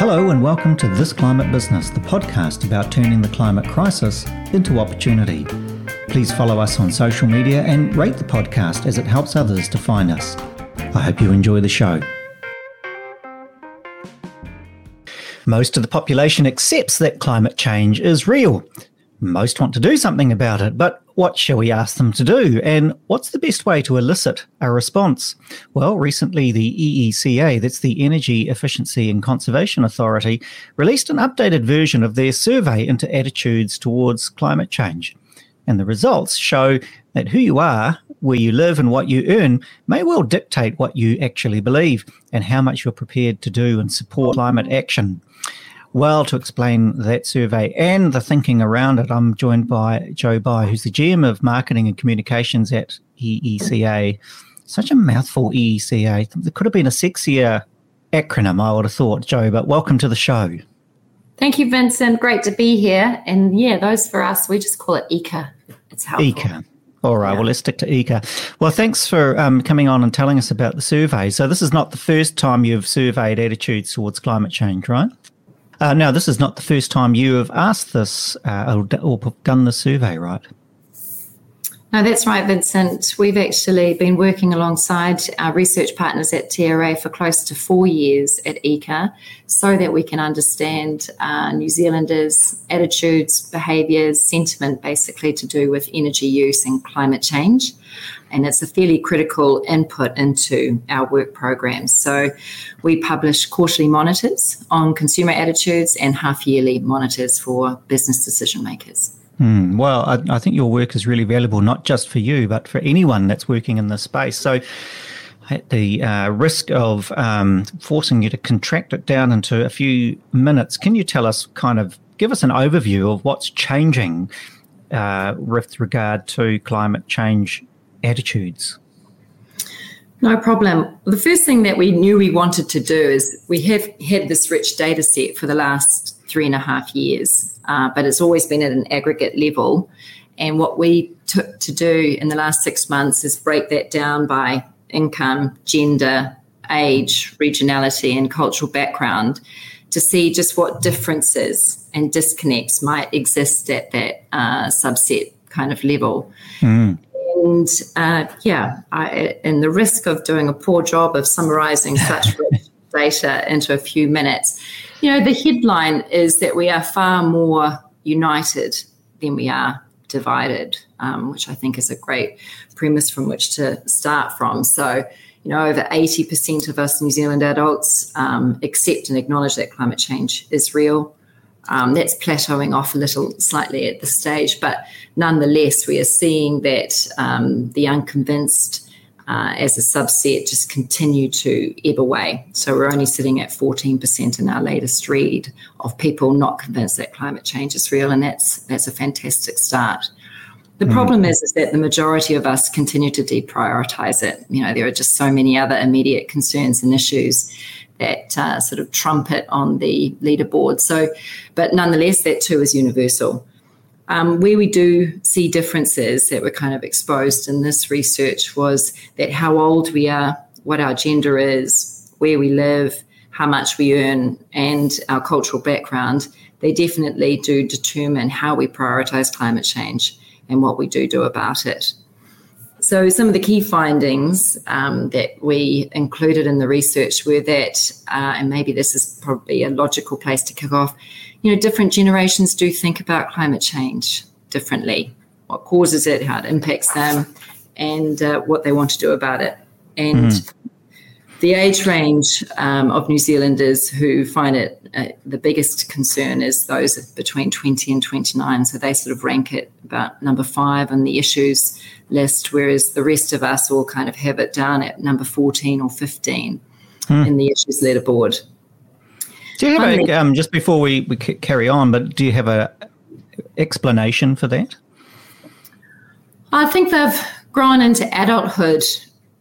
Hello, and welcome to This Climate Business, the podcast about turning the climate crisis into opportunity. Please follow us on social media and rate the podcast as it helps others to find us. I hope you enjoy the show. Most of the population accepts that climate change is real. Most want to do something about it, but what shall we ask them to do? And what's the best way to elicit a response? Well, recently the EECA, that's the Energy Efficiency and Conservation Authority, released an updated version of their survey into attitudes towards climate change. And the results show that who you are, where you live, and what you earn may well dictate what you actually believe and how much you're prepared to do and support climate action. Well, to explain that survey and the thinking around it, I'm joined by Joe By, who's the GM of Marketing and Communications at EECA. Such a mouthful, EECA. There could have been a sexier acronym, I would have thought, Joe, but welcome to the show. Thank you, Vincent. Great to be here. And yeah, those for us, we just call it ECA. It's helpful. ECA. All right, yeah. well, let's stick to ECA. Well, thanks for um, coming on and telling us about the survey. So, this is not the first time you've surveyed attitudes towards climate change, right? Uh, now, this is not the first time you have asked this uh, or, or done the survey, right? No, that's right, Vincent. We've actually been working alongside our research partners at TRA for close to four years at ECA so that we can understand uh, New Zealanders' attitudes, behaviours, sentiment basically to do with energy use and climate change. And it's a fairly critical input into our work programs. So we publish quarterly monitors on consumer attitudes and half yearly monitors for business decision makers. Mm, well, I, I, think your work is really valuable, not just for you, but for anyone that's working in this space. So, at the uh, risk of um, forcing you to contract it down into a few minutes, can you tell us, kind of, give us an overview of what's changing uh, with regard to climate change attitudes? No problem. The first thing that we knew we wanted to do is we have had this rich data set for the last three and a half years, uh, but it's always been at an aggregate level. And what we took to do in the last six months is break that down by income, gender, age, regionality, and cultural background to see just what differences and disconnects might exist at that uh, subset kind of level. Mm. And uh, yeah, I, and the risk of doing a poor job of summarizing such rich data into a few minutes you know, the headline is that we are far more united than we are divided, um, which I think is a great premise from which to start from. So, you know, over 80% of us New Zealand adults um, accept and acknowledge that climate change is real. Um, that's plateauing off a little slightly at this stage, but nonetheless, we are seeing that um, the unconvinced uh, as a subset just continue to ebb away. So we're only sitting at 14% in our latest read of people not convinced that climate change is real, and that's that's a fantastic start. The mm. problem is, is that the majority of us continue to deprioritize it. You know, there are just so many other immediate concerns and issues that uh, sort of trumpet on the leaderboard. So, but nonetheless, that too is universal. Um, where we do see differences that were kind of exposed in this research was that how old we are, what our gender is, where we live, how much we earn, and our cultural background, they definitely do determine how we prioritize climate change and what we do do about it. So, some of the key findings um, that we included in the research were that, uh, and maybe this is probably a logical place to kick off, you know, different generations do think about climate change differently, what causes it, how it impacts them, and uh, what they want to do about it. And mm. the age range um, of New Zealanders who find it uh, the biggest concern is those between 20 and 29. So they sort of rank it about number five on the issues list, whereas the rest of us all kind of have it down at number 14 or 15 mm. in the issues leaderboard. Do you have a, um, just before we, we carry on, but do you have a explanation for that? I think they've grown into adulthood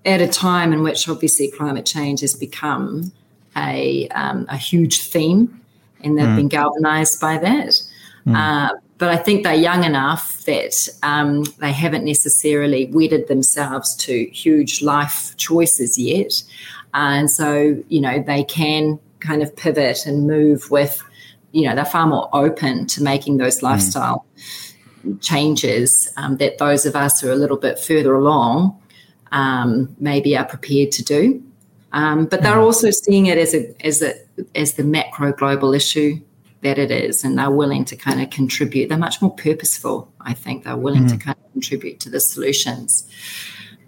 at a time in which obviously climate change has become a, um, a huge theme and they've mm. been galvanized by that. Mm. Uh, but I think they're young enough that um, they haven't necessarily wedded themselves to huge life choices yet. And so, you know, they can kind of pivot and move with, you know, they're far more open to making those hmm. lifestyle mm. changes um, that those of us who are a little bit further along um, maybe are prepared to do. Um, but they're hmm. also seeing it as a as a as the macro global issue that it is, and they're willing to kind of contribute. They're much more purposeful. I think they're willing mm. to kind of contribute to the solutions.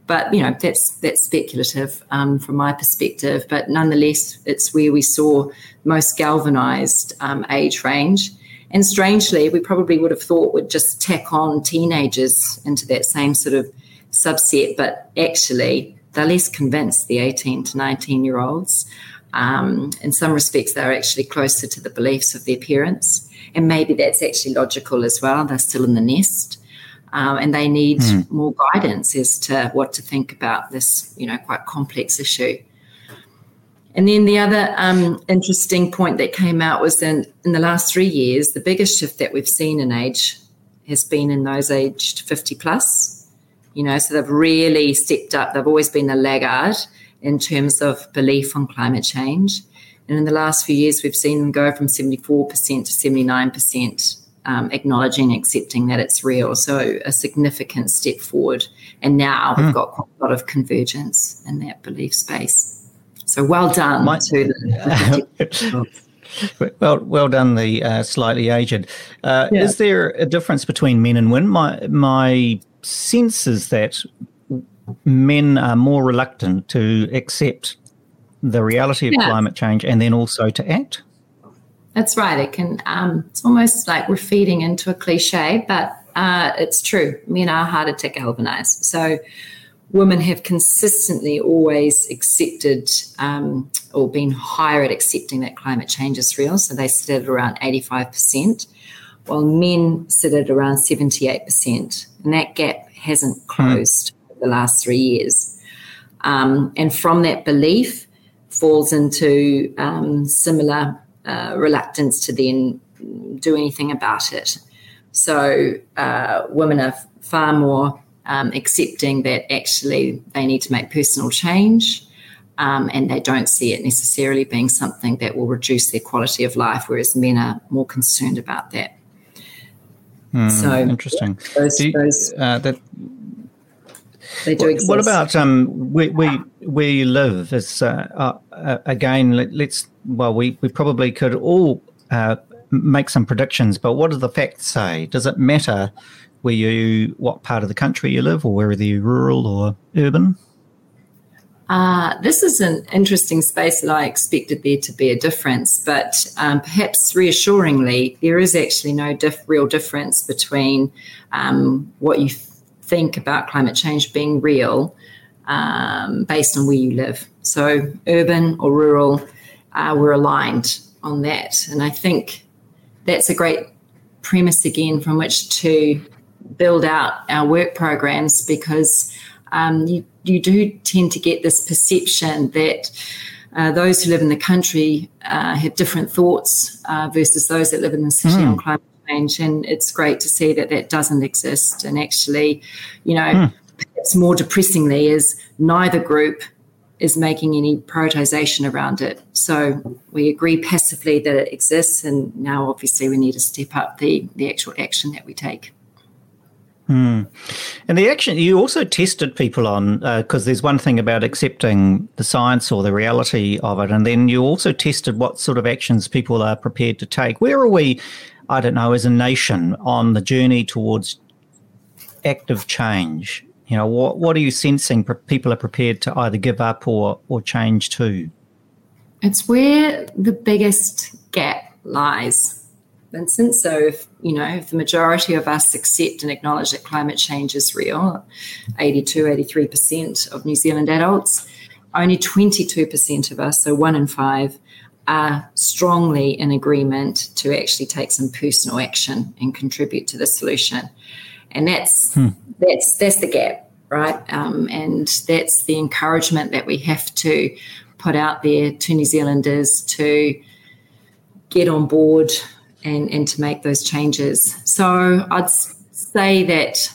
But you know that's that's speculative um, from my perspective. But nonetheless, it's where we saw most galvanized um, age range. And strangely, we probably would have thought would just tack on teenagers into that same sort of subset, but actually they're less convinced, the 18 to 19 year olds. Um, in some respects, they're actually closer to the beliefs of their parents. And maybe that's actually logical as well. They're still in the nest. Um, and they need mm. more guidance as to what to think about this, you know, quite complex issue. And then the other um, interesting point that came out was in, in the last three years, the biggest shift that we've seen in age has been in those aged 50 plus. You know, so they've really stepped up. They've always been a laggard in terms of belief on climate change. And in the last few years, we've seen them go from 74% to 79%, um, acknowledging, accepting that it's real. So a significant step forward. And now we've hmm. got quite a lot of convergence in that belief space. So well done My, to the. well, well done, the uh, slightly aged. Uh, yeah. Is there a difference between men and women? My my sense is that men are more reluctant to accept the reality of yeah. climate change and then also to act. That's right. It can. Um, it's almost like we're feeding into a cliche, but uh, it's true. Men are harder to galvanize. So, women have consistently always accepted um, or been higher at accepting that climate change is real. So they sit at around eighty-five percent, while men sit at around seventy-eight percent, and that gap hasn't hmm. closed the last three years. Um, and from that belief falls into um, similar uh, reluctance to then do anything about it. So uh, women are far more um, accepting that actually they need to make personal change. Um, and they don't see it necessarily being something that will reduce their quality of life, whereas men are more concerned about that. Mm, so interesting. Those, you, those, uh, that they do exist. What about um, where, where, where you live? Is uh, uh, again, let, us well, we, we probably could all uh, make some predictions, but what do the facts say? Does it matter where you, what part of the country you live, or whether you're rural or urban? Uh, this is an interesting space that I expected there to be a difference, but um, perhaps reassuringly, there is actually no diff- real difference between um, what you think about climate change being real um, based on where you live. So, urban or rural, uh, we're aligned on that. And I think that's a great premise again from which to build out our work programs because um, you, you do tend to get this perception that. Uh, those who live in the country uh, have different thoughts uh, versus those that live in the city mm. on climate change. And it's great to see that that doesn't exist. And actually, you know, mm. perhaps more depressingly, is neither group is making any prioritization around it. So we agree passively that it exists, and now obviously we need to step up the, the actual action that we take. Hmm. And the action you also tested people on because uh, there's one thing about accepting the science or the reality of it, and then you also tested what sort of actions people are prepared to take. Where are we I don't know, as a nation on the journey towards active change? You know, what what are you sensing people are prepared to either give up or or change to? It's where the biggest gap lies, Vincent. So, if you know, if the majority of us accept and acknowledge that climate change is real, 82, 83% of New Zealand adults, only 22% of us, so one in five, are strongly in agreement to actually take some personal action and contribute to the solution. And that's hmm. that's that's the gap, right? Um, and that's the encouragement that we have to put out there to New Zealanders to get on board and, and to make those changes. So I'd say that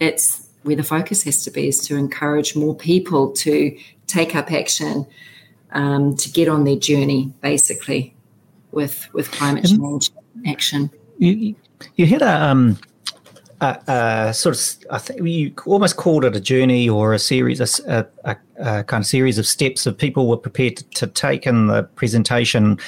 that's where the focus has to be is to encourage more people to take up action um, to get on their journey, basically, with with climate change action. You, you had a um, a, sort of, I think you almost called it a journey or a series, a, a, a kind of series of steps that people were prepared to, to take in the presentation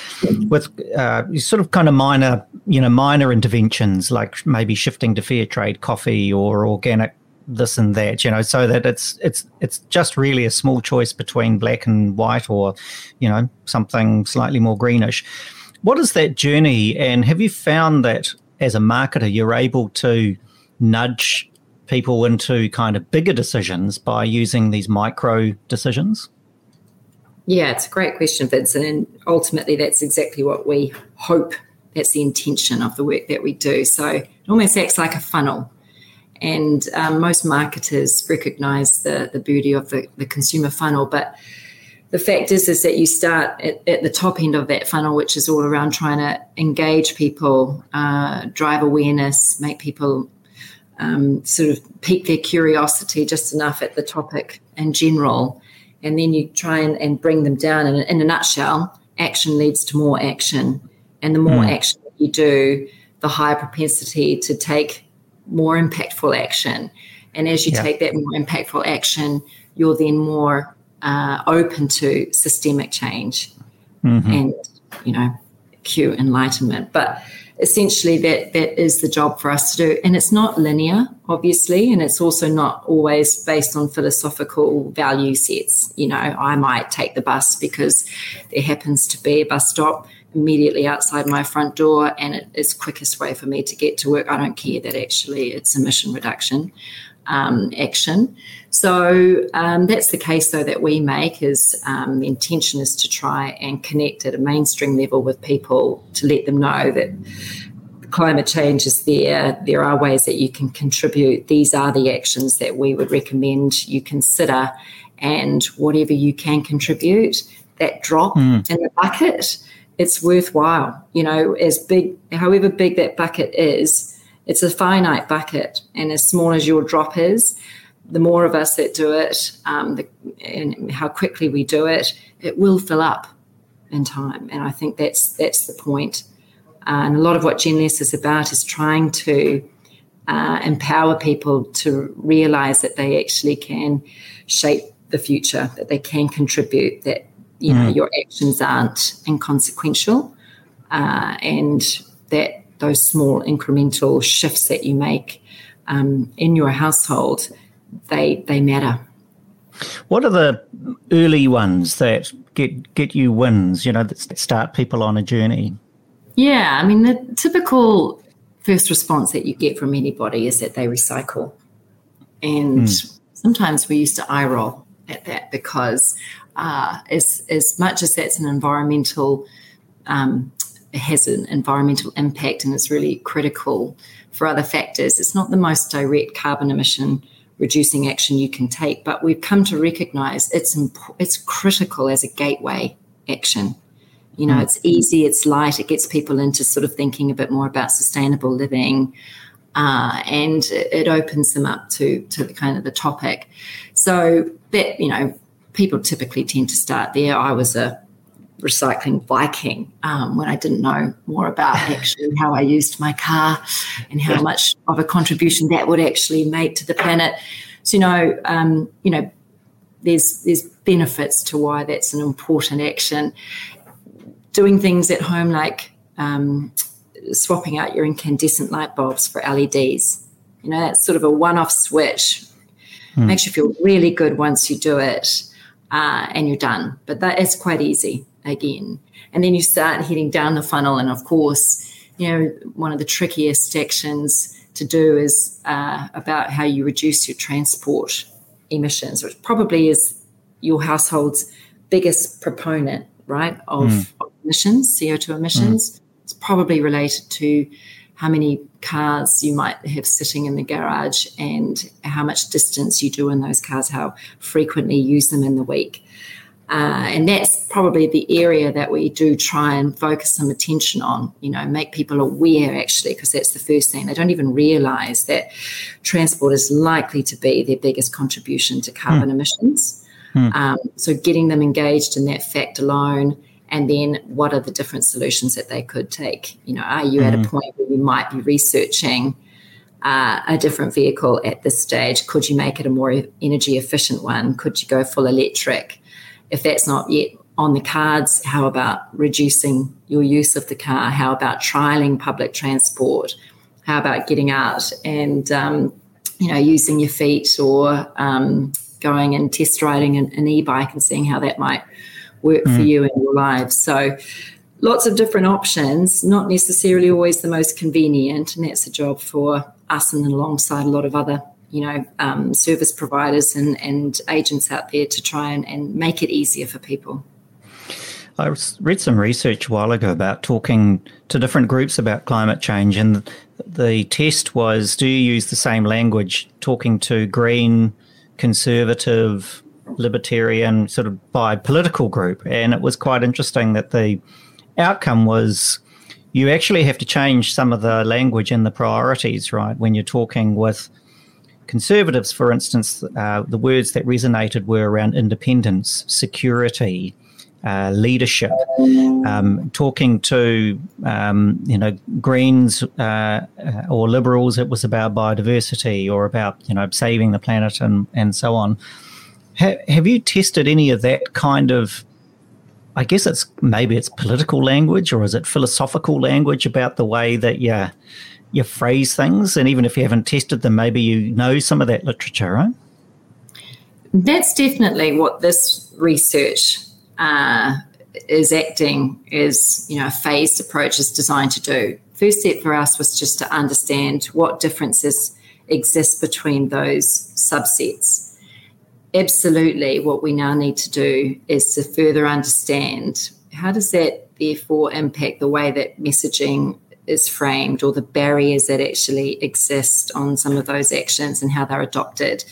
with uh, sort of kind of minor, you know, minor interventions like maybe shifting to fair trade coffee or organic this and that, you know, so that it's it's it's just really a small choice between black and white or, you know, something slightly more greenish. What is that journey, and have you found that as a marketer you're able to nudge people into kind of bigger decisions by using these micro decisions? Yeah, it's a great question, Vincent. And ultimately, that's exactly what we hope. That's the intention of the work that we do. So it almost acts like a funnel. And um, most marketers recognize the, the beauty of the, the consumer funnel. But the fact is, is that you start at, at, the top end of that funnel, which is all around trying to engage people, uh, drive awareness, make people um, sort of pique their curiosity just enough at the topic in general. And then you try and, and bring them down. And in a nutshell, action leads to more action. And the more mm. action you do, the higher propensity to take more impactful action. And as you yeah. take that more impactful action, you're then more uh, open to systemic change mm-hmm. and, you know, cue enlightenment. But essentially that that is the job for us to do and it's not linear obviously and it's also not always based on philosophical value sets you know i might take the bus because there happens to be a bus stop immediately outside my front door and it is quickest way for me to get to work i don't care that actually it's emission reduction um, action so um, that's the case, though, that we make is um, the intention is to try and connect at a mainstream level with people to let them know that climate change is there. There are ways that you can contribute. These are the actions that we would recommend you consider. And whatever you can contribute, that drop mm. in the bucket, it's worthwhile. You know, as big, however big that bucket is, it's a finite bucket. And as small as your drop is, the more of us that do it, um, the, and how quickly we do it, it will fill up in time. And I think that's that's the point. Uh, and a lot of what GenLess is about is trying to uh, empower people to realize that they actually can shape the future, that they can contribute, that you know mm. your actions aren't inconsequential, uh, and that those small incremental shifts that you make um, in your household they they matter. What are the early ones that get get you wins? You know, that start people on a journey. Yeah, I mean the typical first response that you get from anybody is that they recycle, and mm. sometimes we used to eye roll at that because as as much as that's an environmental um, has an environmental impact and is really critical for other factors, it's not the most direct carbon emission reducing action you can take. But we've come to recognize it's imp- it's critical as a gateway action. You know, mm. it's easy, it's light, it gets people into sort of thinking a bit more about sustainable living, uh, and it opens them up to to the kind of the topic. So that you know, people typically tend to start there. I was a recycling Viking um, when I didn't know more about actually how I used my car and how much of a contribution that would actually make to the planet. So you know, um, you know, there's there's benefits to why that's an important action. Doing things at home like um, swapping out your incandescent light bulbs for LEDs. You know, that's sort of a one-off switch. Hmm. Makes you feel really good once you do it. Uh, and you're done. But that is quite easy again. And then you start heading down the funnel. And of course, you know, one of the trickiest sections to do is uh, about how you reduce your transport emissions, which probably is your household's biggest proponent, right, of, mm. emissions, CO2 emissions. Mm. It's probably related to how many cars you might have sitting in the garage and how much distance you do in those cars, how frequently you use them in the week. Uh, and that's probably the area that we do try and focus some attention on, you know, make people aware actually, because that's the first thing. They don't even realize that transport is likely to be their biggest contribution to carbon mm. emissions. Hmm. Um, so getting them engaged in that fact alone, and then what are the different solutions that they could take? You know, are you mm. at a hmm. point where you might be researching uh, a different vehicle at this stage? Could you make it a more energy efficient one? Could you go full electric? If that's not yet on the cards, how about reducing your use of the car? How about trialing public transport? How about getting out and um, you know using your feet or um, going and test riding an, an, e-bike and seeing how that might work mm. for you in your lives? So lots of different options, not necessarily always the most convenient, and that's a job for us and alongside a lot of other you know um, service providers and, and agents out there to try and, and make it easier for people. I read some research a while ago about talking to different groups about climate change, and the test was do you use the same language talking to green, conservative, libertarian, sort of by political group? And it was quite interesting that the outcome was you actually have to change some of the language and the priorities, right? When you're talking with conservatives, for instance, uh, the words that resonated were around independence, security, uh, leadership, um, talking to um, you know Greens uh, uh, or Liberals. It was about biodiversity or about you know saving the planet and and so on. Ha- have you tested any of that kind of? I guess it's maybe it's political language or is it philosophical language about the way that you you phrase things, and even if you haven't tested them, maybe you know some of that literature, right? That's definitely what this research uh, is acting as you know a phased approach is designed to do. First step for us was just to understand what differences exist between those subsets. Absolutely, what we now need to do is to further understand how does that therefore impact the way that messaging is framed or the barriers that actually exist on some of those actions and how they're adopted.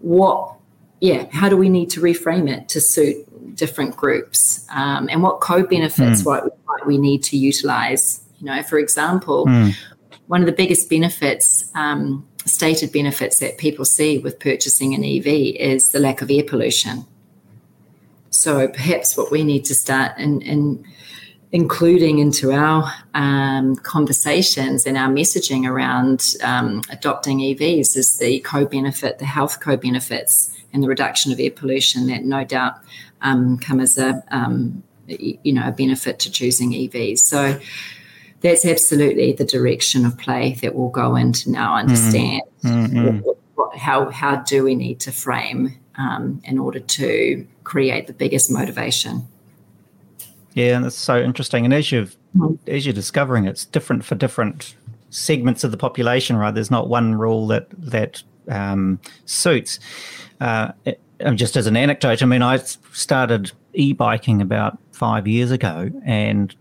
What yeah, how do we need to reframe it to suit different groups um, and what co-benefits mm. what we need to utilize you know for example mm. one of the biggest benefits um, stated benefits that people see with purchasing an ev is the lack of air pollution so perhaps what we need to start in, in including into our um, conversations and our messaging around um, adopting EVs is the co-benefit, the health co-benefits, and the reduction of air pollution that no doubt um, come as a um, you know a benefit to choosing EVs. So that's absolutely the direction of play that we'll go into now. Mm-hmm. Understand mm-hmm. what, what, how how do we need to frame um, in order to create the biggest motivation. Yeah, and that's so interesting. And as you've mm-hmm. as you're discovering, it's different for different segments of the population, right? There's not one rule that that um, suits. Uh, um, just as an anecdote, I mean, I started e-biking about five years ago, and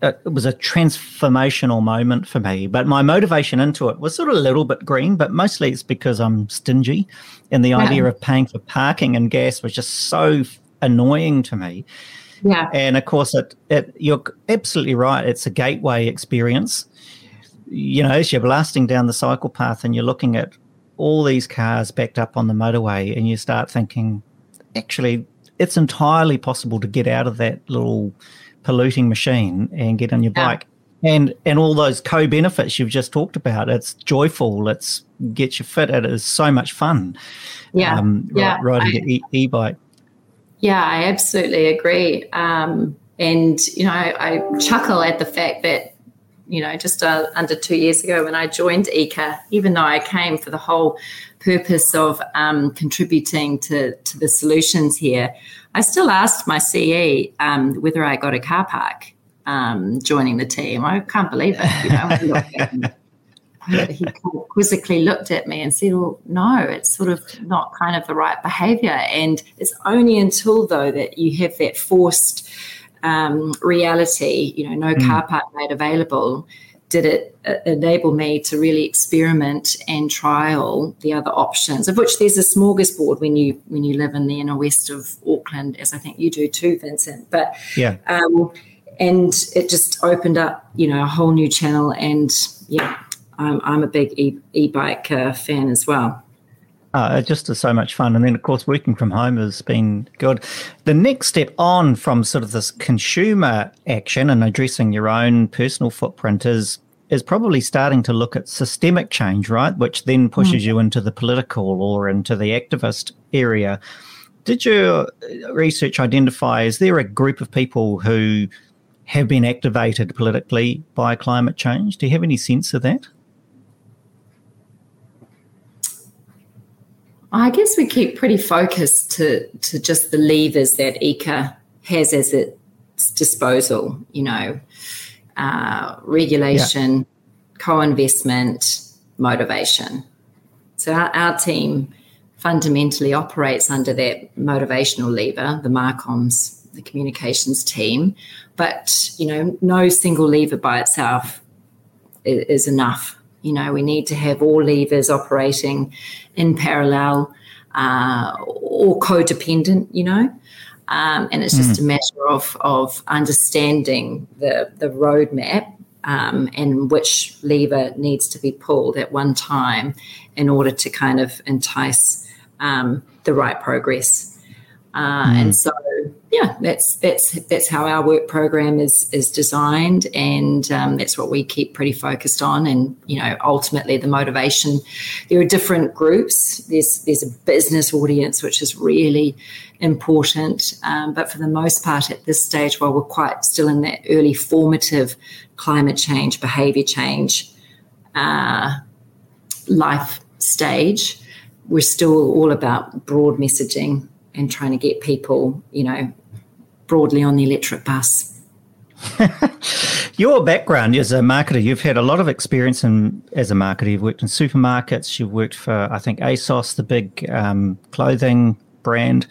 Uh, it was a transformational moment for me. But my motivation into it was sort of a little bit green, but mostly it's because I'm stingy, and the yeah. idea of paying for parking and gas was just so annoying to me. Yeah. And of course, it, it you're absolutely right. It's a gateway experience. You know, as you're blasting down the cycle path and you're looking at all these cars backed up on the motorway, and you start thinking, actually, it's entirely possible to get out of that little polluting machine and get on your yeah. bike. And and all those co-benefits you've just talked about. It's joyful. It's gets you fit. It is so much fun. Yeah, um, yeah. Riding an e- bike Yeah, I absolutely agree. Um, and you know, I, I chuckle at the fact that you know, just uh, under two years ago when I joined ECA, even though I came for the whole purpose of um, contributing to, to the solutions here, I still asked my CE um, whether I got a car park um, joining the team. I can't believe it. You know, he quizzically looked at me and said, Well, no, it's sort of not kind of the right behavior. And it's only until, though, that you have that forced um, reality, you know, no mm. car park made available, did it uh, enable me to really experiment and trial the other options, of which there's a smorgasbord when you when you live in the inner west of Auckland, as I think you do too, Vincent. But yeah. Um, and it just opened up, you know, a whole new channel. And yeah, I'm, I'm a big e- bike uh, fan as well. Uh, it just is so much fun. And then, of course, working from home has been good. The next step on from sort of this consumer action and addressing your own personal footprint is is probably starting to look at systemic change, right? Which then pushes mm. you into the political or into the activist area. Did your research identify, is there a group of people who have been activated politically by climate change? Do you have any sense of that? I guess we keep pretty focused to, to just the levers that ECA has as its disposal, you know, uh, regulation, yeah. co investment, motivation. So our, our, team fundamentally operates under that motivational lever, the Marcoms, the communications team. But, you know, no single lever by itself is, is enough. You know, we need to have all levers operating in parallel uh, or codependent, you know. Um, and it's mm. just a matter of, of understanding the, the roadmap um, and which lever needs to be pulled at one time in order to kind of entice um, the right progress. Uh, mm. And so, yeah, that's that's that's how our work program is is designed, and um, that's what we keep pretty focused on. And you know, ultimately, the motivation. There are different groups. There's there's a business audience, which is really important, um, but for the most part, at this stage, while we're quite still in that early formative climate change, behaviour change, uh, life stage, we're still all about broad messaging and trying to get people, you know, broadly on the electric bus. Your background as a marketer, you've had a lot of experience in as a marketer. You've worked in supermarkets. You've worked for, I think, ASOS, the big um, clothing brand.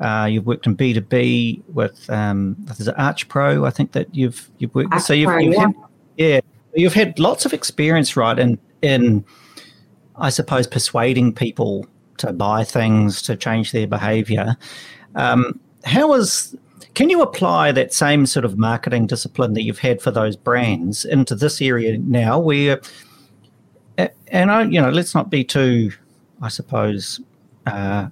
Uh, you've worked in B two B with um, there's Arch Pro. I think that you've you've worked. Arch so you've, Pro, you've yeah. Had, yeah, you've had lots of experience, right? In in I suppose persuading people to buy things, to change their behavior. Um, how is can you apply that same sort of marketing discipline that you've had for those brands into this area now? Where, and I, you know, let's not be too, I suppose, uh,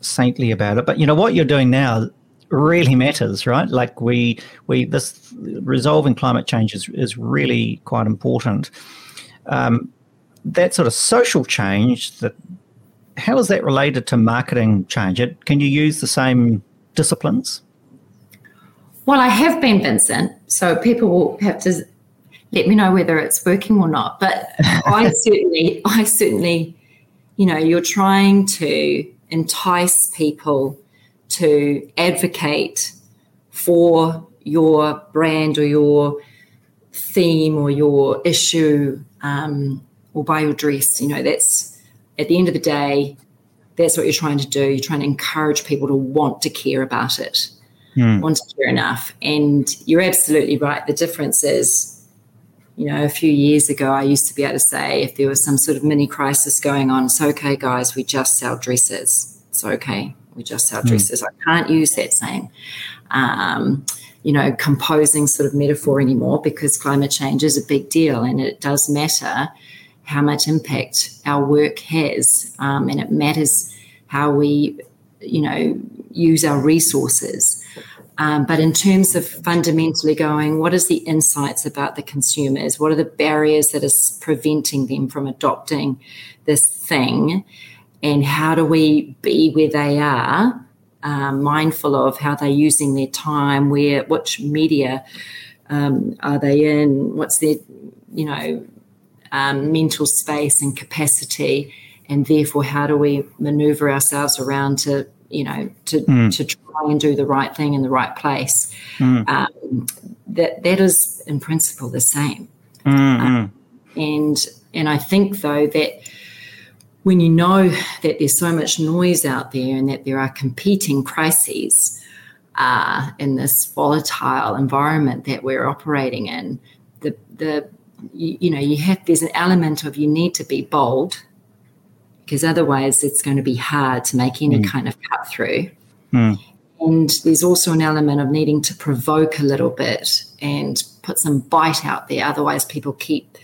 saintly about it, but you know what you're doing now really matters, right? Like we, we, this resolving climate change is is really quite important. Um, that sort of social change that how is that related to marketing change? It, can you use the same disciplines? Well, I have been Vincent, so people will have to let me know whether it's working or not. But I certainly, I certainly, you know, you're trying to entice people to advocate for your brand or your theme or your issue um, or buy your dress. You know, that's at the end of the day, that's what you're trying to do. You're trying to encourage people to want to care about it, mm. want to care enough. And you're absolutely right. The difference is, you know, a few years ago, I used to be able to say if there was some sort of mini crisis going on, it's okay, guys, we just sell dresses. It's okay, we just sell mm. dresses. I can't use that same, um, you know, composing sort of metaphor anymore because climate change is a big deal and it does matter how much impact our work has, um, and it matters how we, you know, use our resources. Um, but in terms of fundamentally going, what is the insights about the consumers? What are the barriers that is preventing them from adopting this thing? And how do we be where they are, um, mindful of how they're using their time, where which media um, are they in, what's their, you know, um, mental space and capacity, and therefore how do we maneuver ourselves around to you know to mm. to try and do the right thing in the right place. Mm. Um, that that is in principle the same. Mm-hmm. Um, and and I think though that when you know that there's so much noise out there and that there are competing crises uh, in this volatile environment that we're operating in, the the you, you know you have there's an element of you need to be bold because otherwise it's going to be hard to make any mm. kind of cut through. Mm. And there's also an element of needing to provoke a little bit and put some bite out there. Otherwise, people keep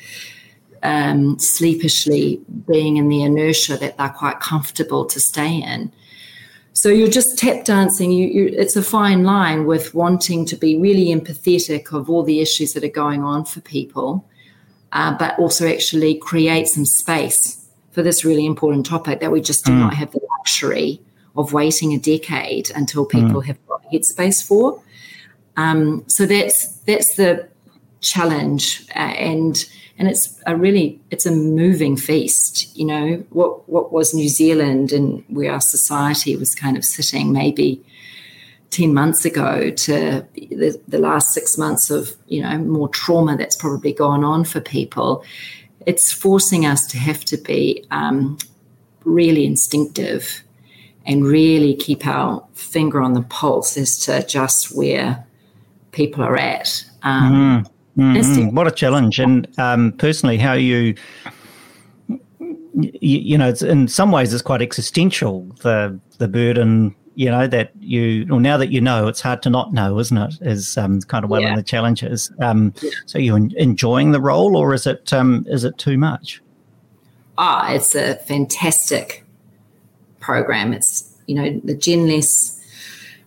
um, sleepishly being in the inertia that they're quite comfortable to stay in. So you're just tap dancing. You, you, it's a fine line with wanting to be really empathetic of all the issues that are going on for people, uh, but also actually create some space for this really important topic that we just do mm. not have the luxury of waiting a decade until people mm. have got headspace for. Um, so that's that's the challenge, uh, and and it's a really it's a moving feast. You know what what was New Zealand and where our society was kind of sitting maybe. 10 months ago to the, the last six months of you know more trauma that's probably gone on for people it's forcing us to have to be um, really instinctive and really keep our finger on the pulse as to just where people are at. Um, mm-hmm. Mm-hmm. What a challenge! And um, personally, how you, you, you know, in some ways, it's quite existential. The the burden, you know, that you well, now that you know, it's hard to not know, isn't it? Is um, kind of one yeah. of the challenges. Um, yeah. So, you enjoying the role, or is it um, is it too much? Ah, oh, it's a fantastic program. It's, you know, the Genless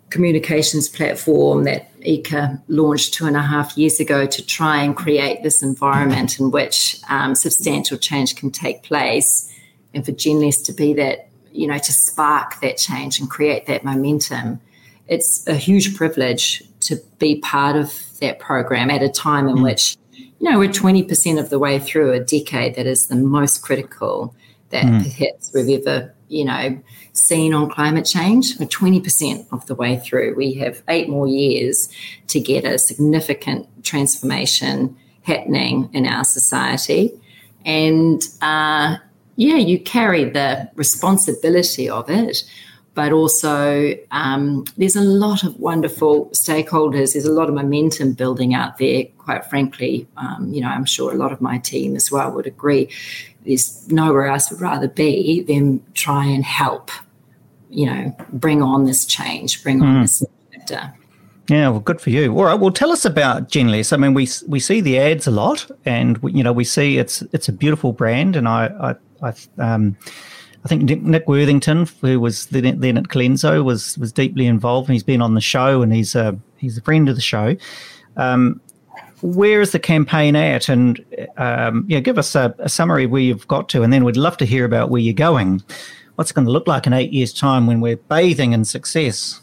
communications platform that ECA launched two and a half years ago to try and create this environment in which um, substantial change can take place. And for Genless to be that, you know, to spark that change and create that momentum. It's a huge privilege to be part of that program at a time in mm. which, you know, we're 20% of the way through a decade that is the most critical that mm. perhaps we've ever you know, seen on climate change. We're 20% of the way through. We have eight more years to get a significant transformation happening in our society. And uh, yeah, you carry the responsibility of it, but also um, there's a lot of wonderful stakeholders. There's a lot of momentum building out there. Quite frankly, um, you know, I'm sure a lot of my team as well would agree there's nowhere else would rather be than try and help, you know, bring on this change, bring on mm. this sector. Yeah, well, good for you. All right, well, tell us about Genless. I mean, we we see the ads a lot, and we, you know, we see it's it's a beautiful brand, and I I, I um. I think Nick Worthington, who was then at Colenso, was was deeply involved, he's been on the show, and he's a he's a friend of the show. Um, where is the campaign at? And um, yeah, give us a, a, summary where you've got to, and then we'd love to hear about where you're going. What's it going to look like in eight years' time when we're bathing in success?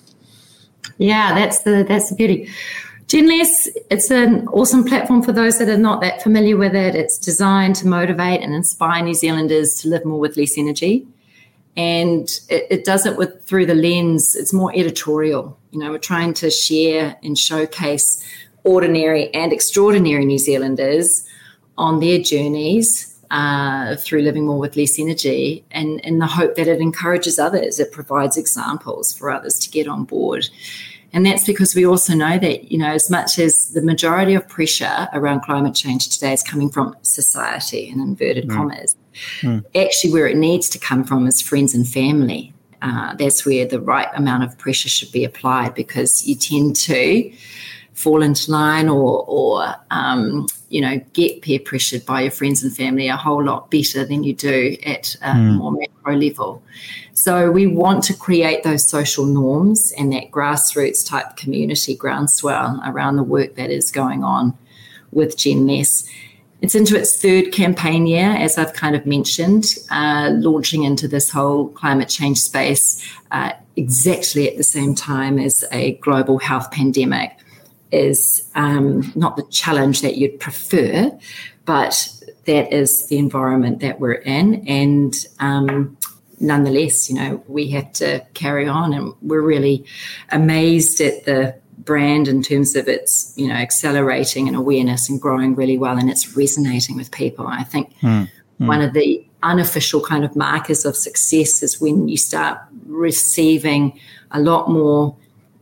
Yeah, that's the that's the beauty. Genless, it's an awesome platform for those that are not that familiar with it. It's designed to motivate and inspire New Zealanders to live more with less energy. And it, it does it with through the lens, it's more editorial. You know, we're trying to share and showcase ordinary and extraordinary New Zealanders on their journeys uh, through living more with less energy and in the hope that it encourages others, it provides examples for others to get on board. And that's because we also know that, you know, as much as the majority of pressure around climate change today is coming from society in inverted mm. commas, mm. actually where it needs to come from is friends and family. Uh, that's where the right amount of pressure should be applied because you tend to fall into line or, or um, you know, get peer pressured by your friends and family a whole lot better than you do at a mm. more macro level. So we want to create those social norms and that grassroots type community groundswell around the work that is going on with Genless. It's into its third campaign year, as I've kind of mentioned, uh, launching into this whole climate change space uh, exactly at the same time as a global health pandemic is um, not the challenge that you'd prefer, but that is the environment that we're in. And um, nonetheless, you know, we have to carry on. And we're really amazed at the brand in terms of its, you know, accelerating and awareness and growing really well. And it's resonating with people. I think mm, mm. one of the unofficial kind of markers of success is when you start receiving a lot more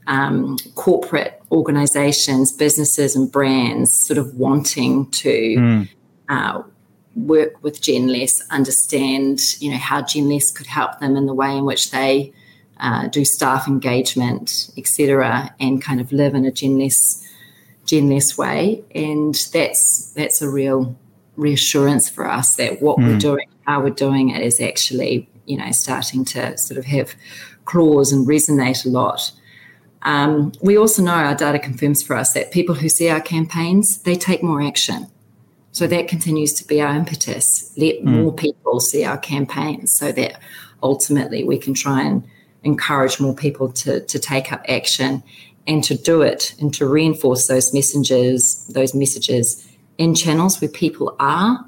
um, corporate organizations, businesses, and brands sort of wanting to mm. uh, work with Genless, understand you know how Genless could help them in the way in which they uh, do staff engagement, etc., and kind of live in a Genless Genless way, and that's that's a real reassurance for us that what mm. we're doing, how we're doing it, is actually you know starting to sort of have claws and resonate a lot. Um, we also know our data confirms for us that people who see our campaigns they take more action. So that continues to be our impetus. Let mm. more people see our campaigns so that ultimately we can try and encourage more people to, to take up action and to do it and to reinforce those messages, those messages in channels where people are,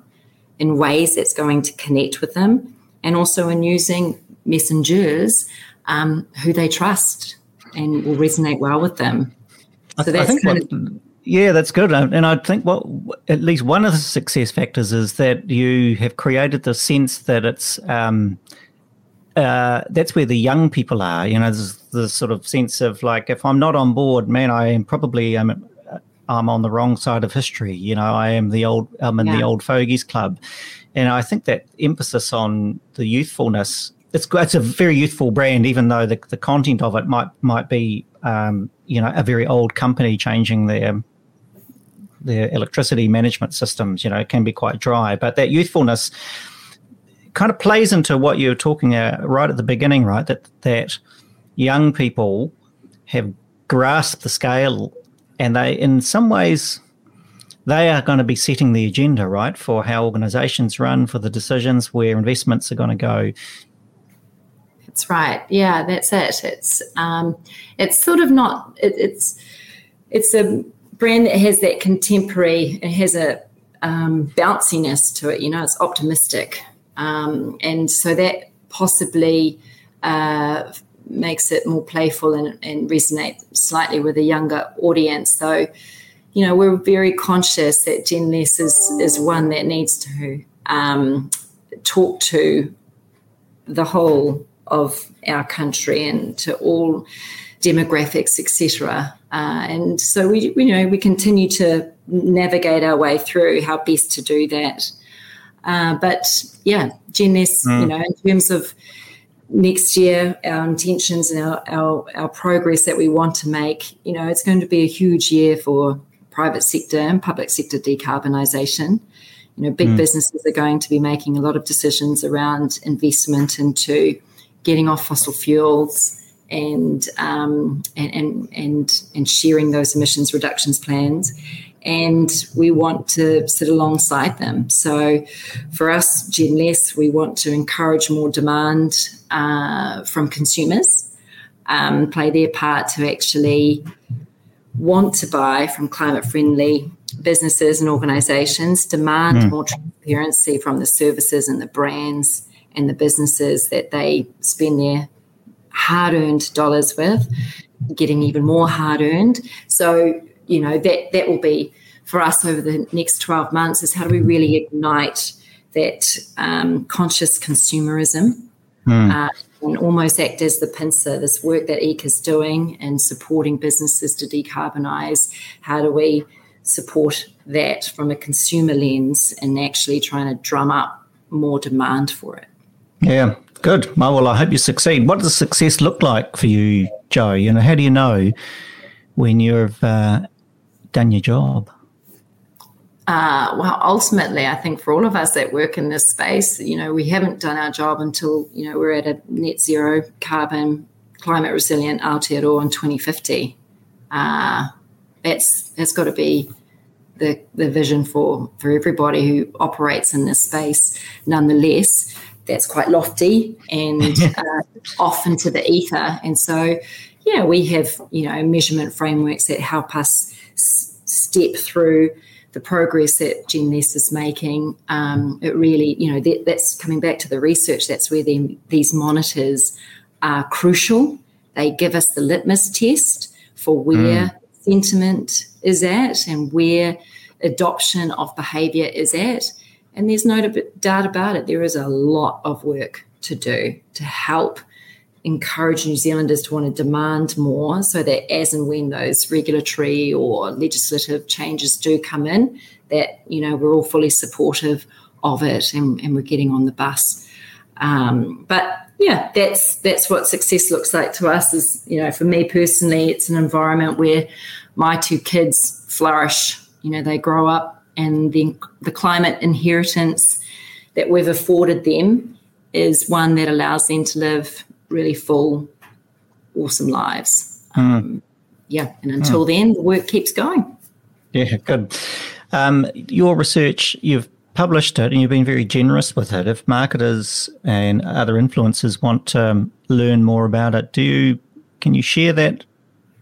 in ways that's going to connect with them, and also in using messengers um, who they trust and will resonate well with them. So that's I think what, of, yeah, that's good. And I think what at least one of the success factors is that you have created the sense that it's um, uh, that's where the young people are. You know, there's the sort of sense of like, if I'm not on board, man, I am probably um, I'm on the wrong side of history. You know, I am the old I'm in yeah. the old fogies club, and I think that emphasis on the youthfulness. It's it's a very youthful brand, even though the, the content of it might might be um, you know a very old company changing their their electricity management systems. You know, it can be quite dry, but that youthfulness kind of plays into what you were talking about right at the beginning, right? That that young people have grasped the scale, and they, in some ways, they are going to be setting the agenda, right, for how organisations run, for the decisions where investments are going to go. That's right. Yeah, that's it. It's um, it's sort of not. It, it's it's a brand that has that contemporary. It has a um, bounciness to it. You know, it's optimistic. Um, and so that possibly uh, makes it more playful and, and, resonate slightly with a younger audience. So, you know, we're very conscious that Gen Less is, is one that needs to um, talk to the whole of our country and to all demographics, etc. Uh, and so we, we, you know, we continue to navigate our way through how best to do that. Uh, but yeah, Gen mm. you know, in terms of next year, our intentions and our, our, our progress that we want to make, you know, it's going to be a huge year for private sector and public sector decarbonisation. You know, big mm. businesses are going to be making a lot of decisions around investment into getting off fossil fuels and um, and, and and and sharing those emissions reductions plans and we want to sit alongside them. So, for us, Gen Less, we want to encourage more demand uh, from consumers, um, play their part to actually want to buy from climate friendly businesses and organizations, demand mm. more transparency from the services and the brands and the businesses that they spend their hard earned dollars with, getting even more hard earned. So, you know that that will be for us over the next 12 months is how do we really ignite that um, conscious consumerism mm. uh, and almost act as the pincer this work that ECA is doing and supporting businesses to decarbonize how do we support that from a consumer lens and actually trying to drum up more demand for it yeah good well i hope you succeed what does success look like for you Jo you know how do you know when you've uh, done your job? Uh, well, ultimately, I think for all of us that work in this space, you know, we haven't done our job until, you know, we're at a net zero carbon, climate resilient Aotearoa in 2050. Uh, that's, that's got to be the, the vision for, for everybody who operates in this space. Nonetheless, that's quite lofty and uh, off into the ether. And so, yeah, we have, you know, measurement frameworks that help us step through the progress that Gen is making. Um, it really, you know, that, that's coming back to the research. That's where the, these monitors are crucial. They give us the litmus test for where mm. sentiment is at and where adoption of behavior is at. And there's no doubt about it, there is a lot of work to do to help encourage New Zealanders to want to demand more so that as and when those regulatory or legislative changes do come in, that, you know, we're all fully supportive of it and, and we're getting on the bus. Um, but yeah, that's that's what success looks like to us. Is you know, for me personally, it's an environment where my two kids flourish. You know, they grow up and the, the climate inheritance that we've afforded them is one that allows them to live really full, awesome lives. Mm. Um, yeah, and until mm. then, the work keeps going. Yeah, good. Um, your research, you've published it and you've been very generous with it. If marketers and other influencers want to um, learn more about it, do you can you share that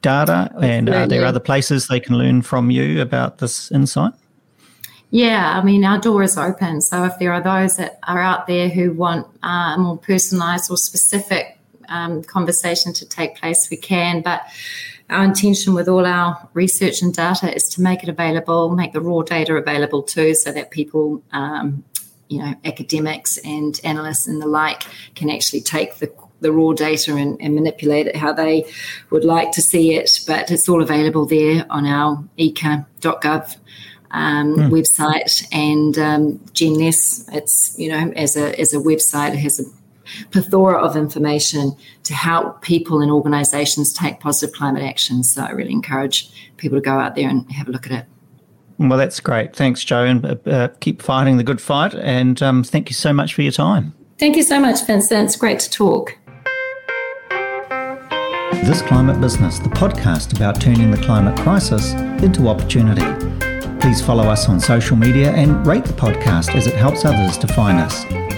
data? And are there other places they can learn from you about this insight? Yeah, I mean, our door is open. So if there are those that are out there who want uh, a more personalised or specific um, conversation to take place, we can. But our intention with all our research and data is to make it available, make the raw data available too, so that people, um, you know, academics and analysts and the like can actually take the the raw data and, and, manipulate it how they would like to see it. But it's all available there on our eka.gov um, mm. website and um, Gen Less. It's you know as a as a website, it has a plethora of information to help people and organisations take positive climate action. So I really encourage people to go out there and have a look at it. Well, that's great. Thanks, Jo, and uh, uh, keep fighting the good fight. And um, thank you so much for your time. Thank you so much, Vincent. It's great to talk. This Climate Business, the podcast about turning the climate crisis into opportunity. Please follow us on social media and rate the podcast as it helps others to find us.